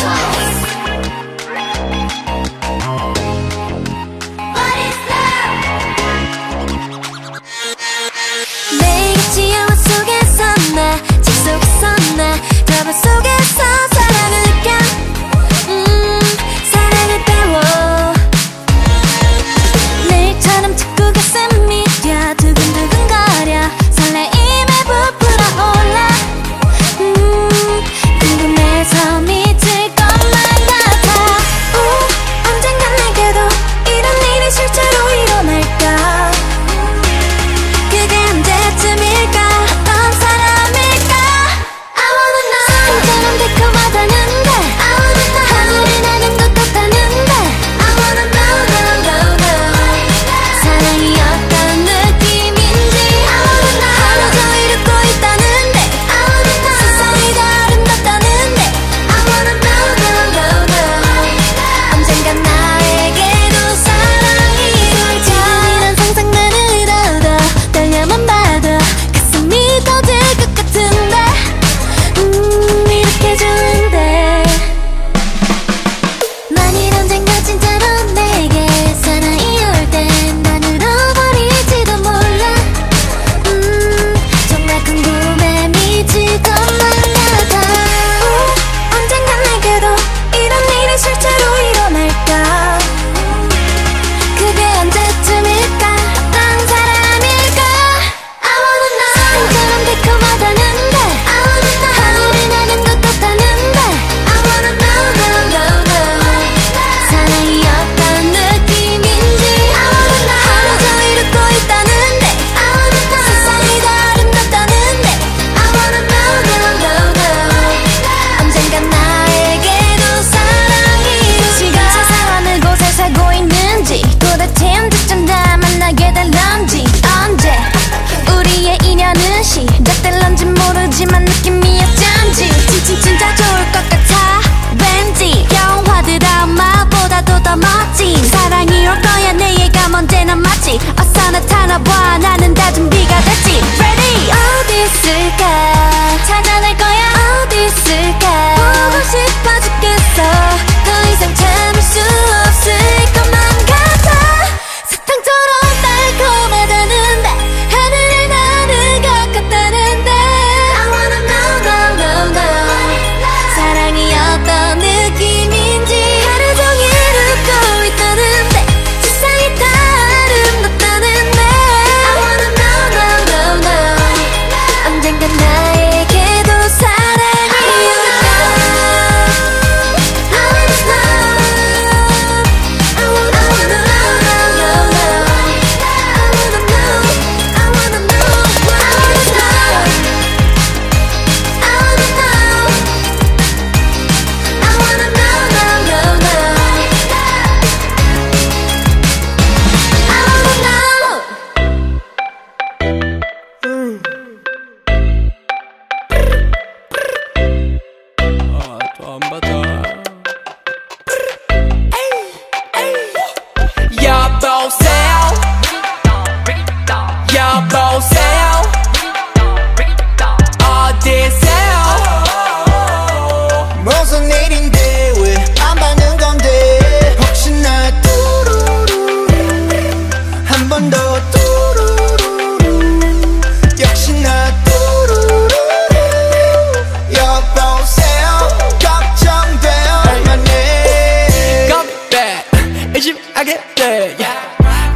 one.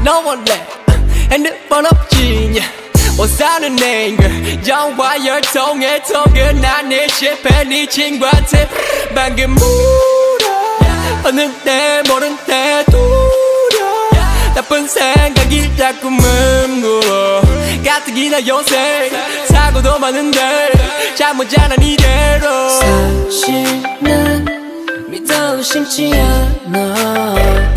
너 원래 핸드폰 없지 못 사는 내 인글 영화 열통의 톡은 난네 실패 네 친구한테 방금 물어 어느 때 모른 때 두려 나쁜 생각이 자꾸 맴물어 가뜩이나 요새 사고도 많은데 잘못 자란 이대로 사실 난 믿어 심지 않아.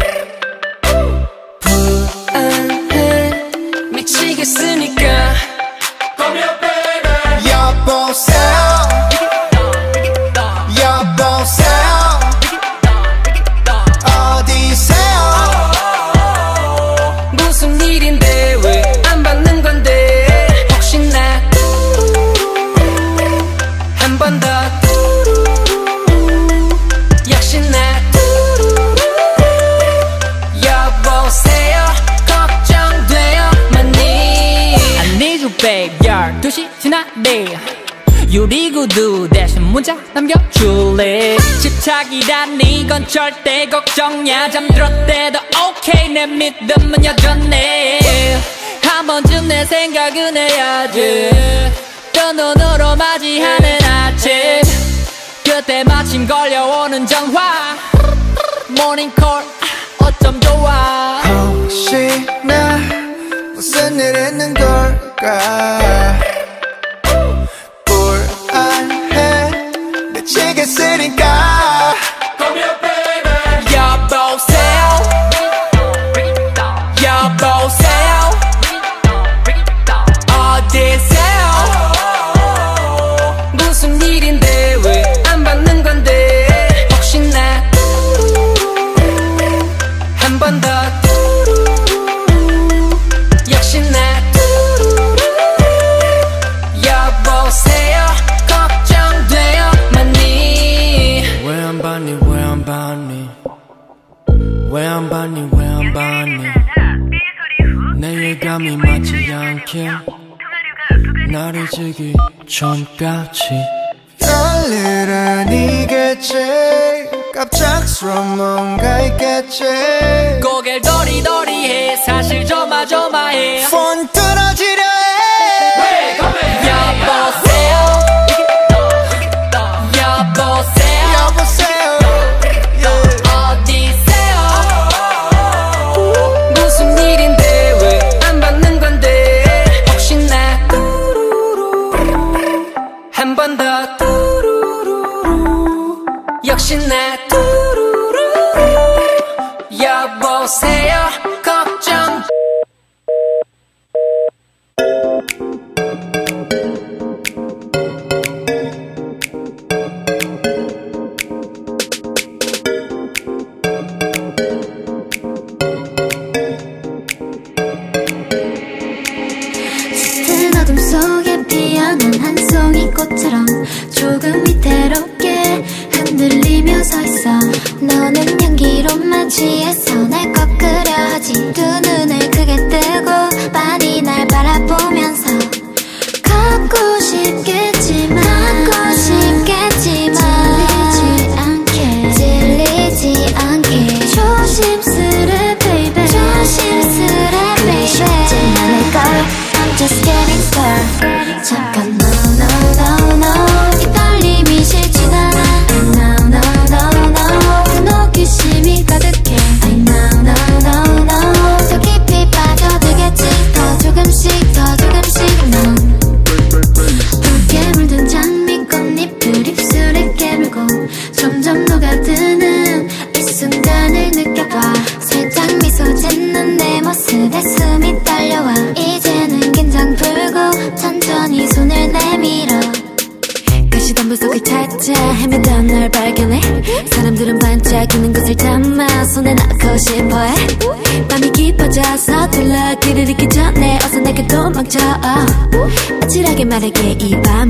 지나네. 유리구두 대신 문자 남겨줄래? 집착이라니 건 절대 걱정이야. 잠들었대도 오케이. 내 믿음은 여전해. 한 번쯤 내 생각은 해야지. 또 눈으로 맞이하는 아침. 그때 마침 걸려오는 전화. 모닝콜 어쩜 좋아? 혹시 나 무슨 일 있는 걸까? 한다. 역시 나. 여보세요. 걱정돼요 많이. 왜 안 봤니 왜 안 봤니? 왜 안 봤니 왜 안 봤니? 내 예감이 맞지 않게 나를 지기 전까지. 별일은 이겠지 깜짝 안타까스러운 뭔가 있겠지? 고개를 도리도리해 사실 조마조마해. 폰트 젖어 아찔하게 말할게 이 밤.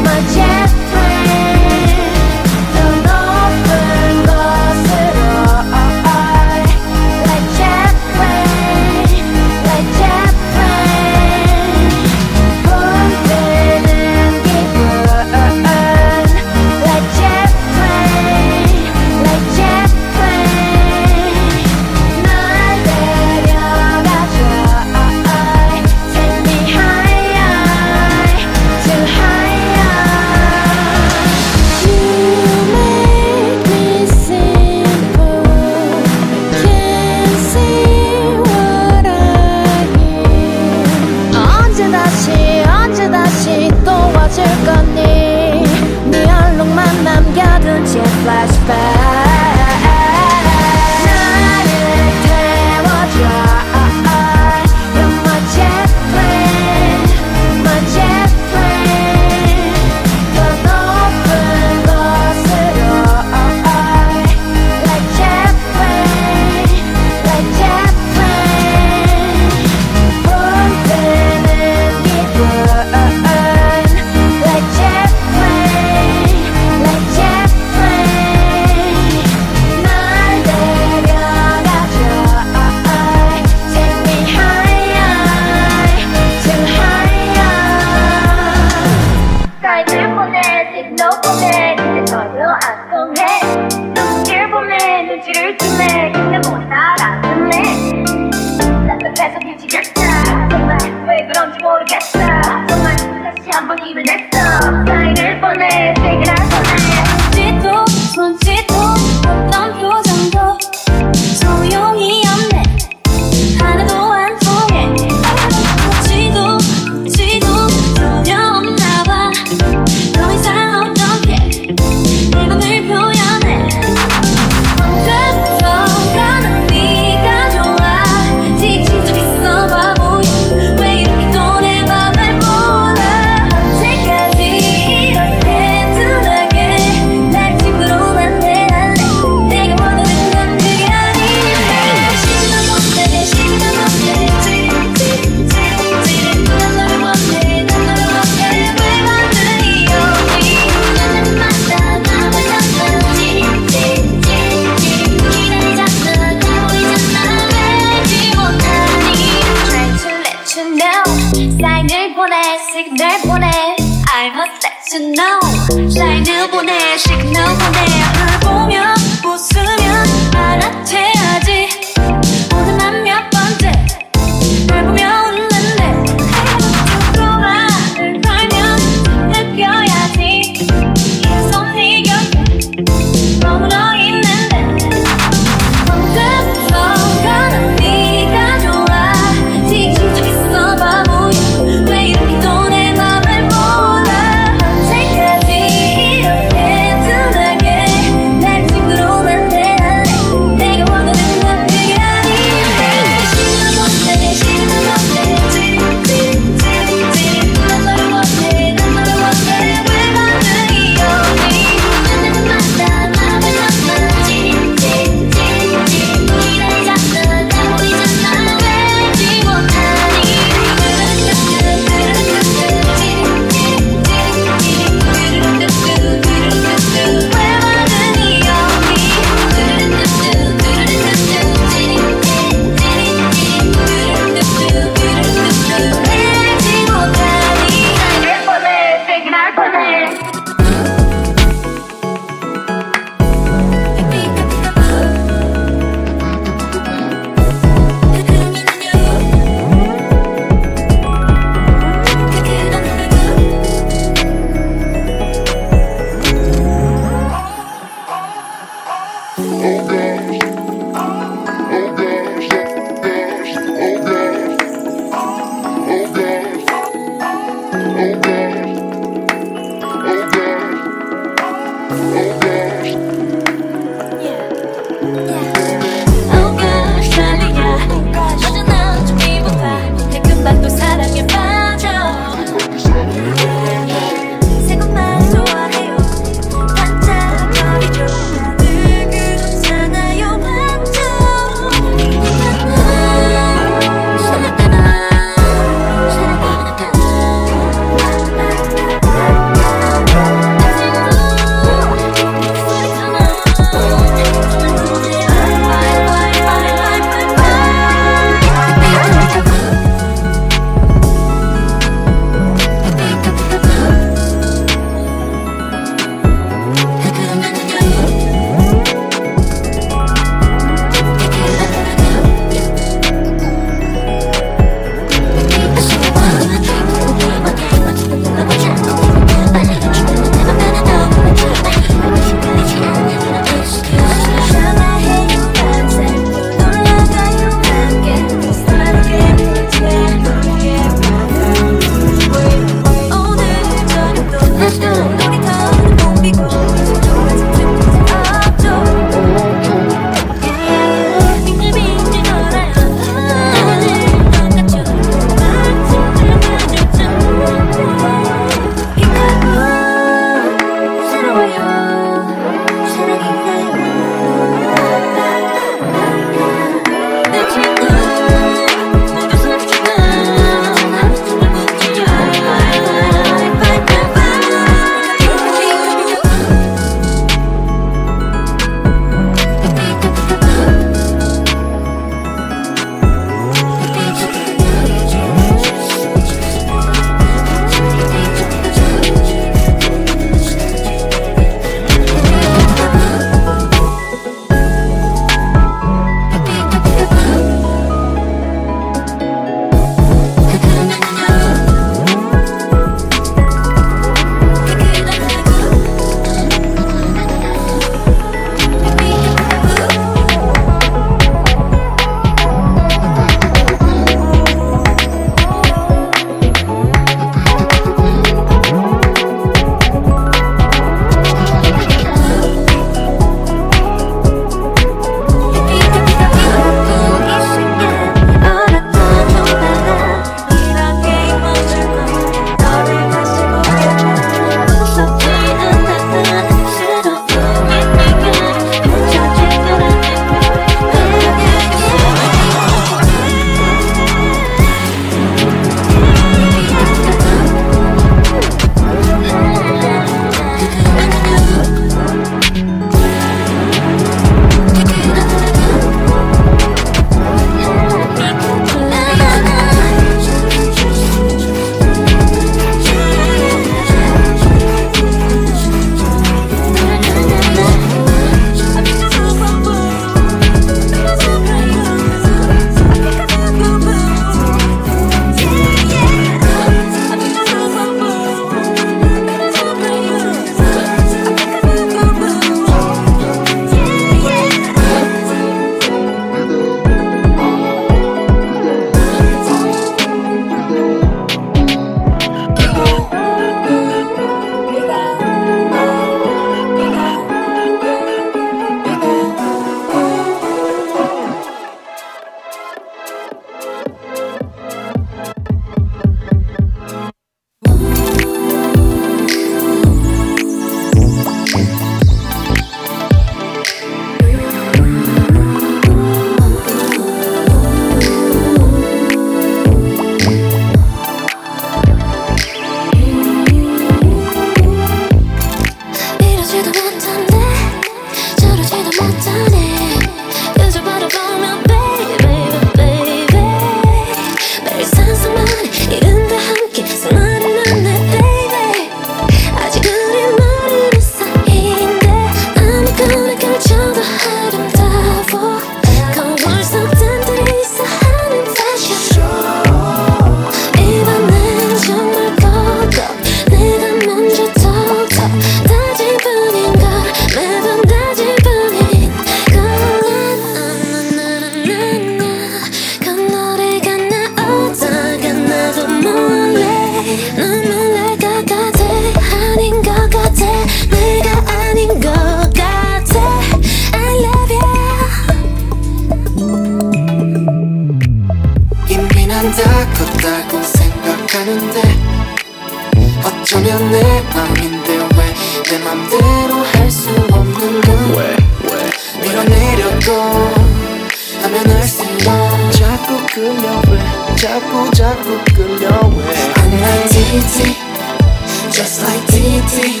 city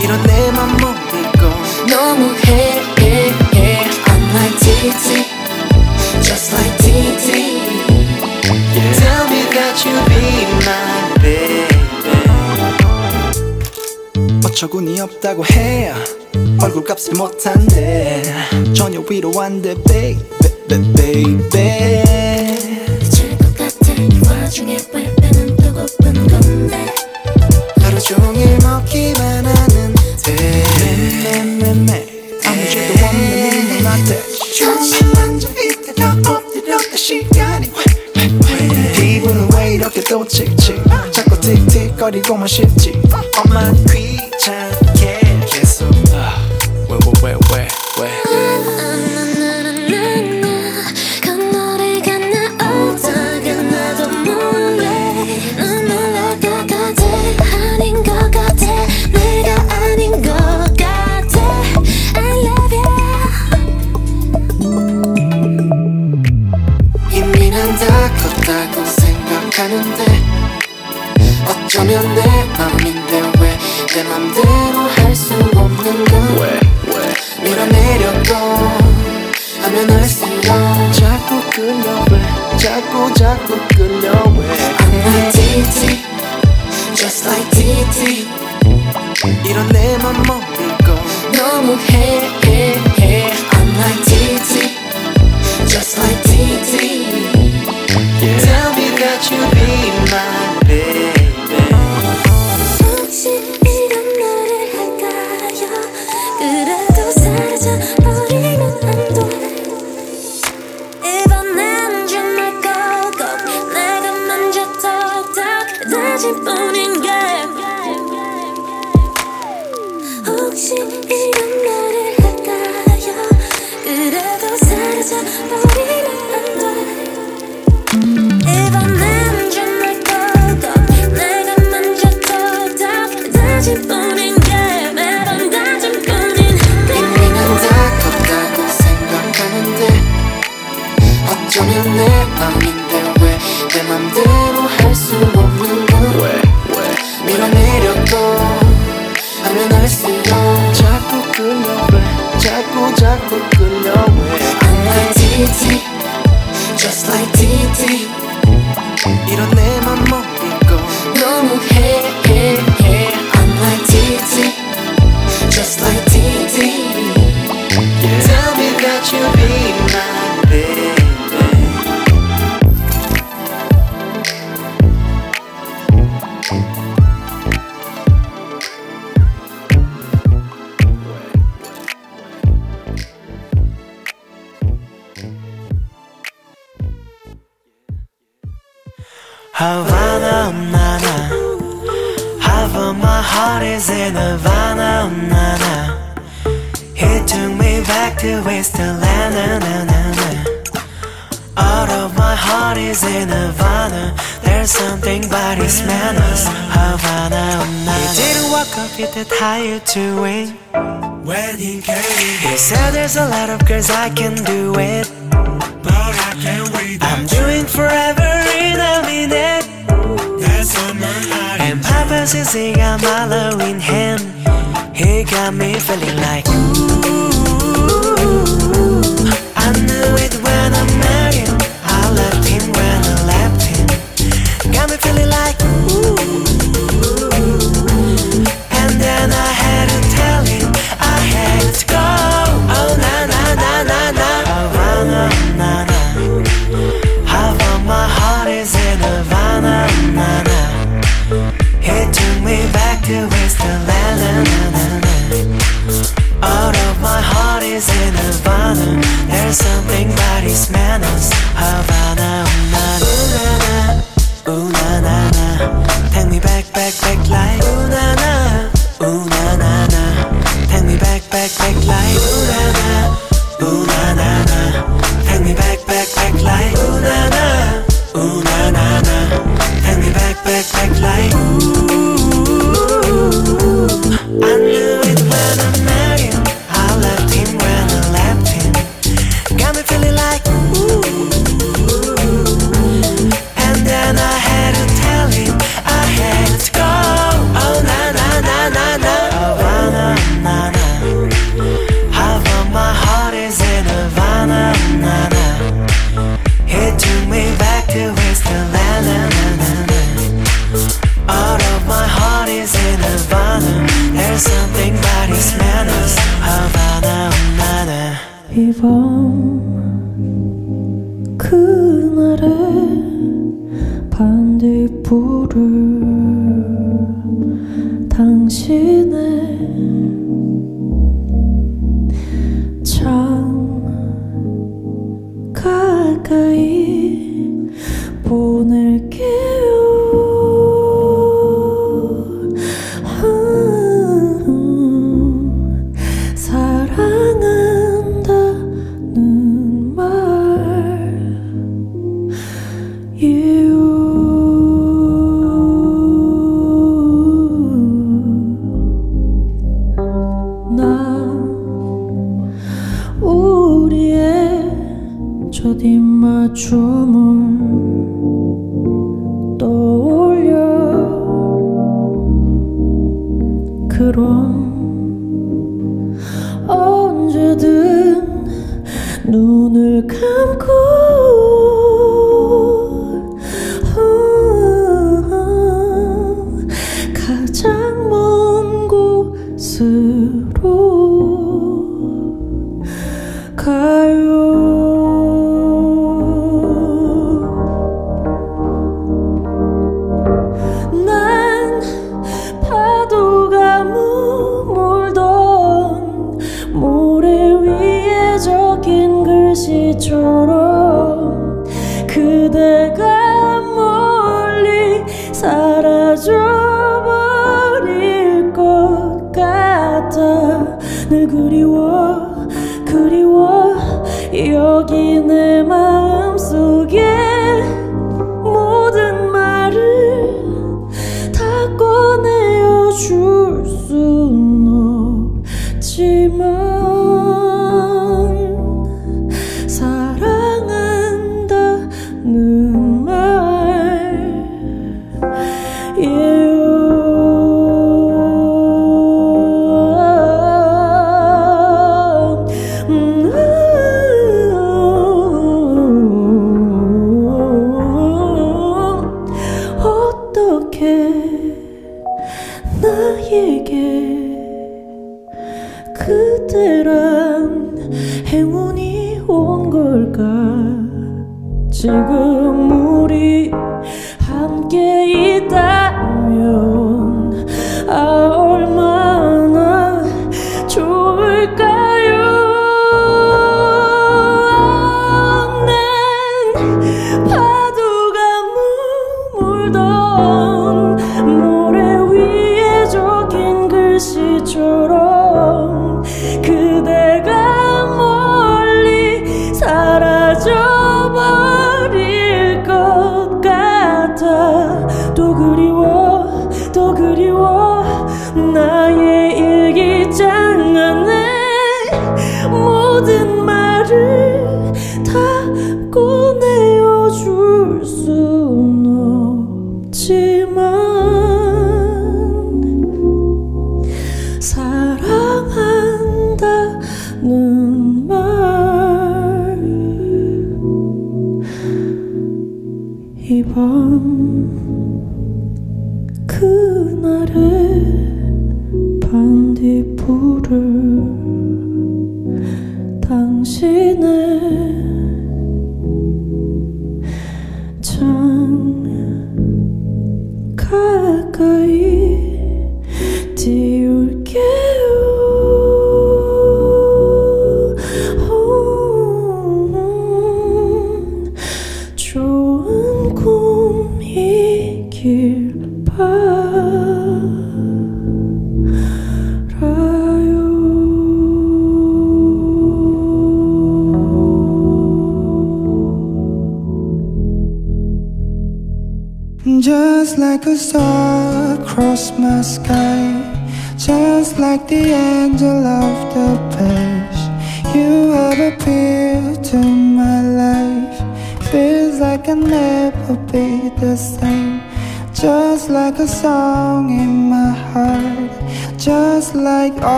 이런 내맘 먹는 거 너무해 I'm like TT Just like TT yeah. Tell me that you be my baby 어처구니 없다고 해 얼굴 값을 못한데 전혀 위로 안돼 baby baby baby 미칠 것 같아 이 와중에 또 칙칙 자꾸 틱틱거리고만 싶지. 엄만 귀찮아. 혹시 이런 나를 할까요? 그래도 사라져버린 첫 입맞춤을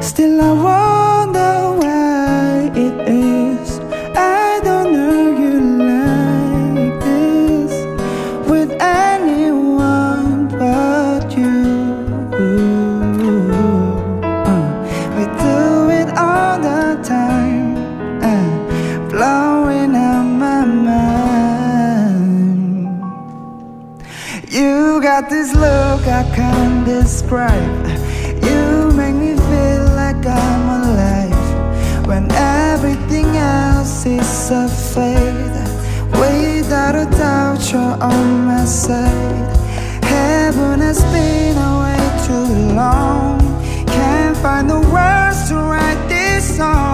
Still, I wonder why it is I don't argue like this with anyone but you. Uh, we do it all the time, uh, blowing out my mind. You got this look I can't describe. Else is a fade. Without a doubt, you're on my side. Heaven has been away too long. Can't find the words to write this song.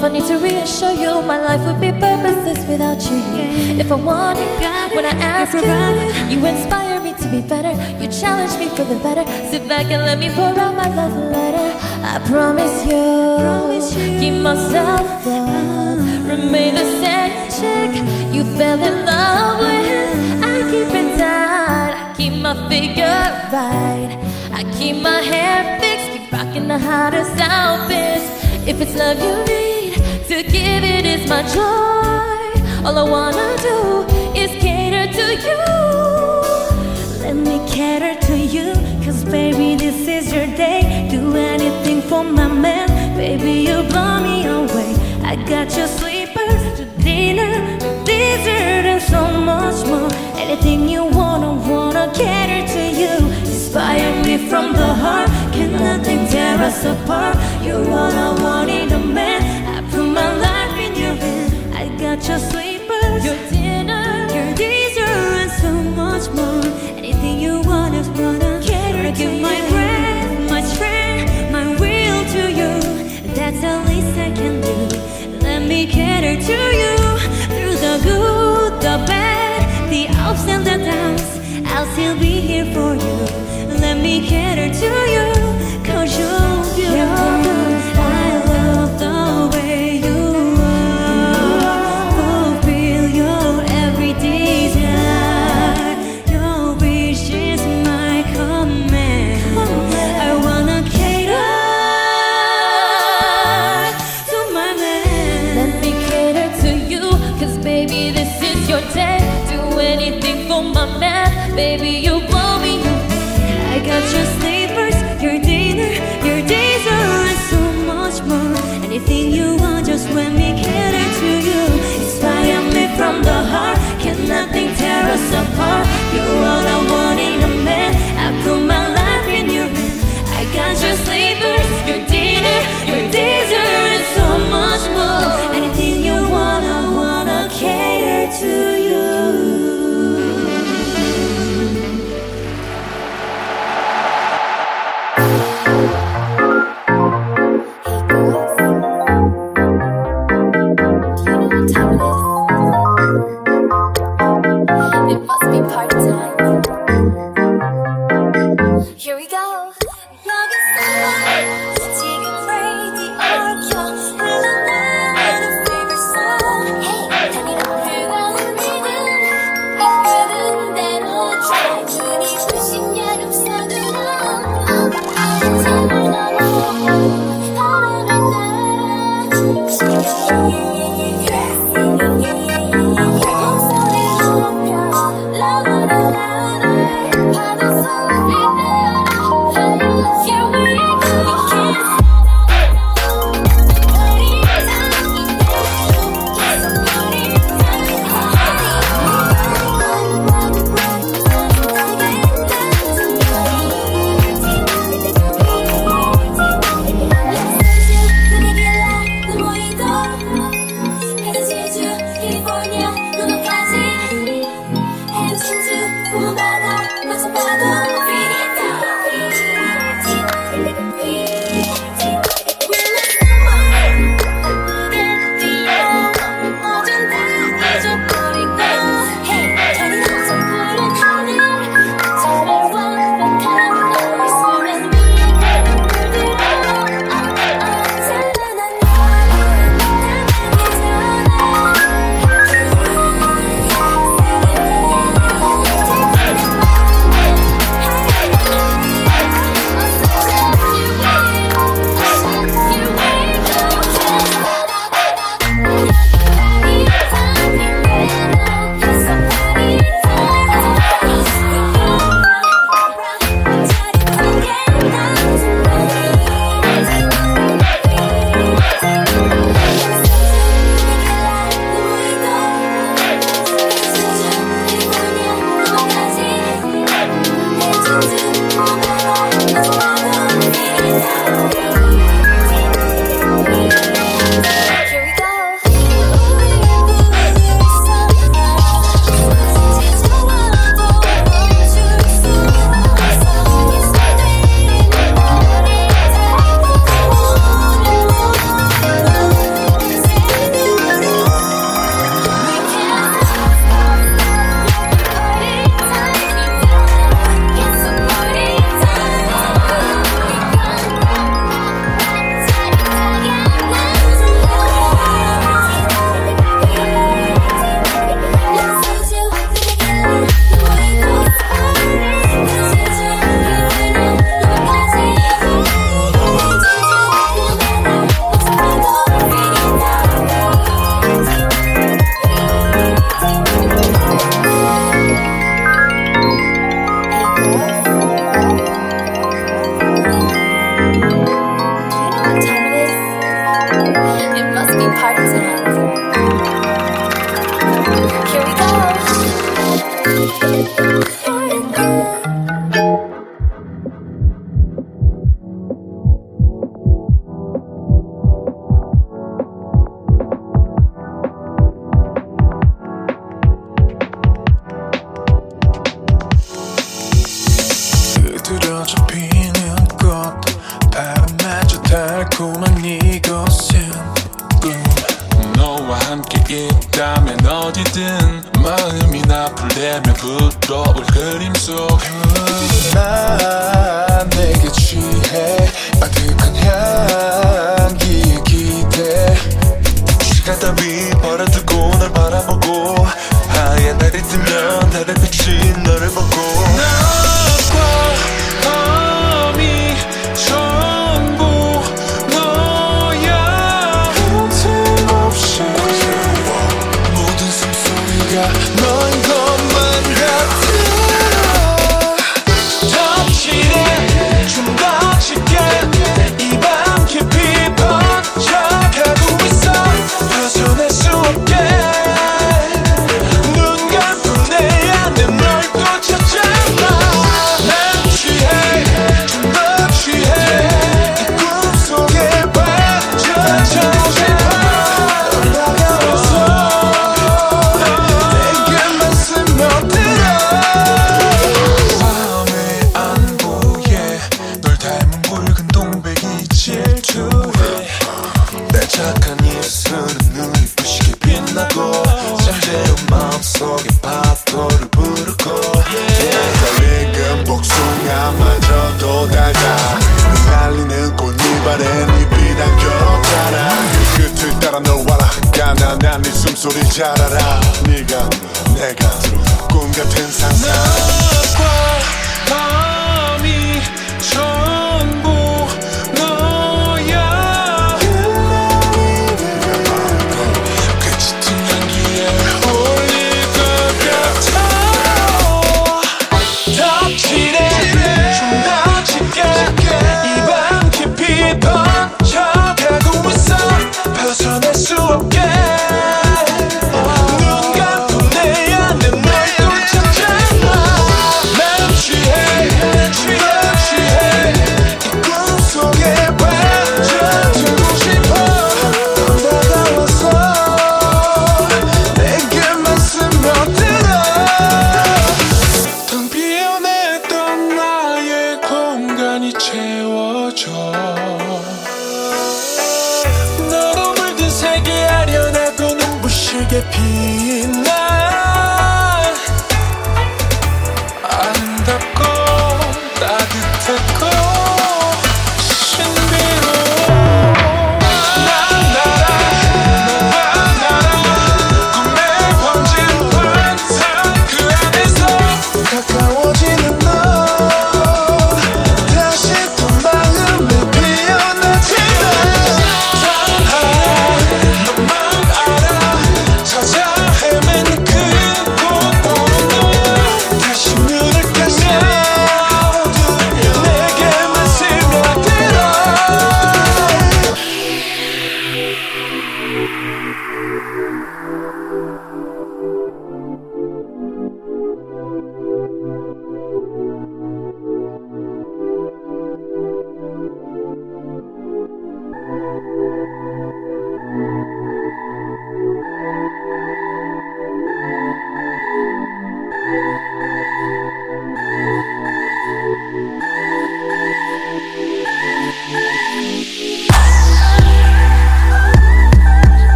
If I need to reassure you, my life would be purposeless without you. If I want it, God, when I ask you, you inspire me to be better. You challenge me for the better. Sit back and let me pour out my love letter. I promise you, promise you. keep myself up, remain the same chick you fell in love with. I keep it tight, I keep my figure right, I keep my hair fixed, keep rocking the hottest outfits. If it's love you need. To give it is my joy. All I wanna do is cater to you. Let me cater to you. Cause baby, this is your day. Do anything for my man. Baby, you blow me away. I got your sleepers to dinner, to dessert, and so much more. Anything you wanna, wanna cater to you. Inspire me from the heart. Can nothing tear us apart? You're all I want in a man hand. I got your sleepers, your dinner, your dessert, and so much more. Anything you wanna cater. I give my breath, my strength, my will to you. That's the least I can do. Let me cater to you through the good, the bad, the ups and the downs. I'll still be here for you. Let me cater to you, cause you're to be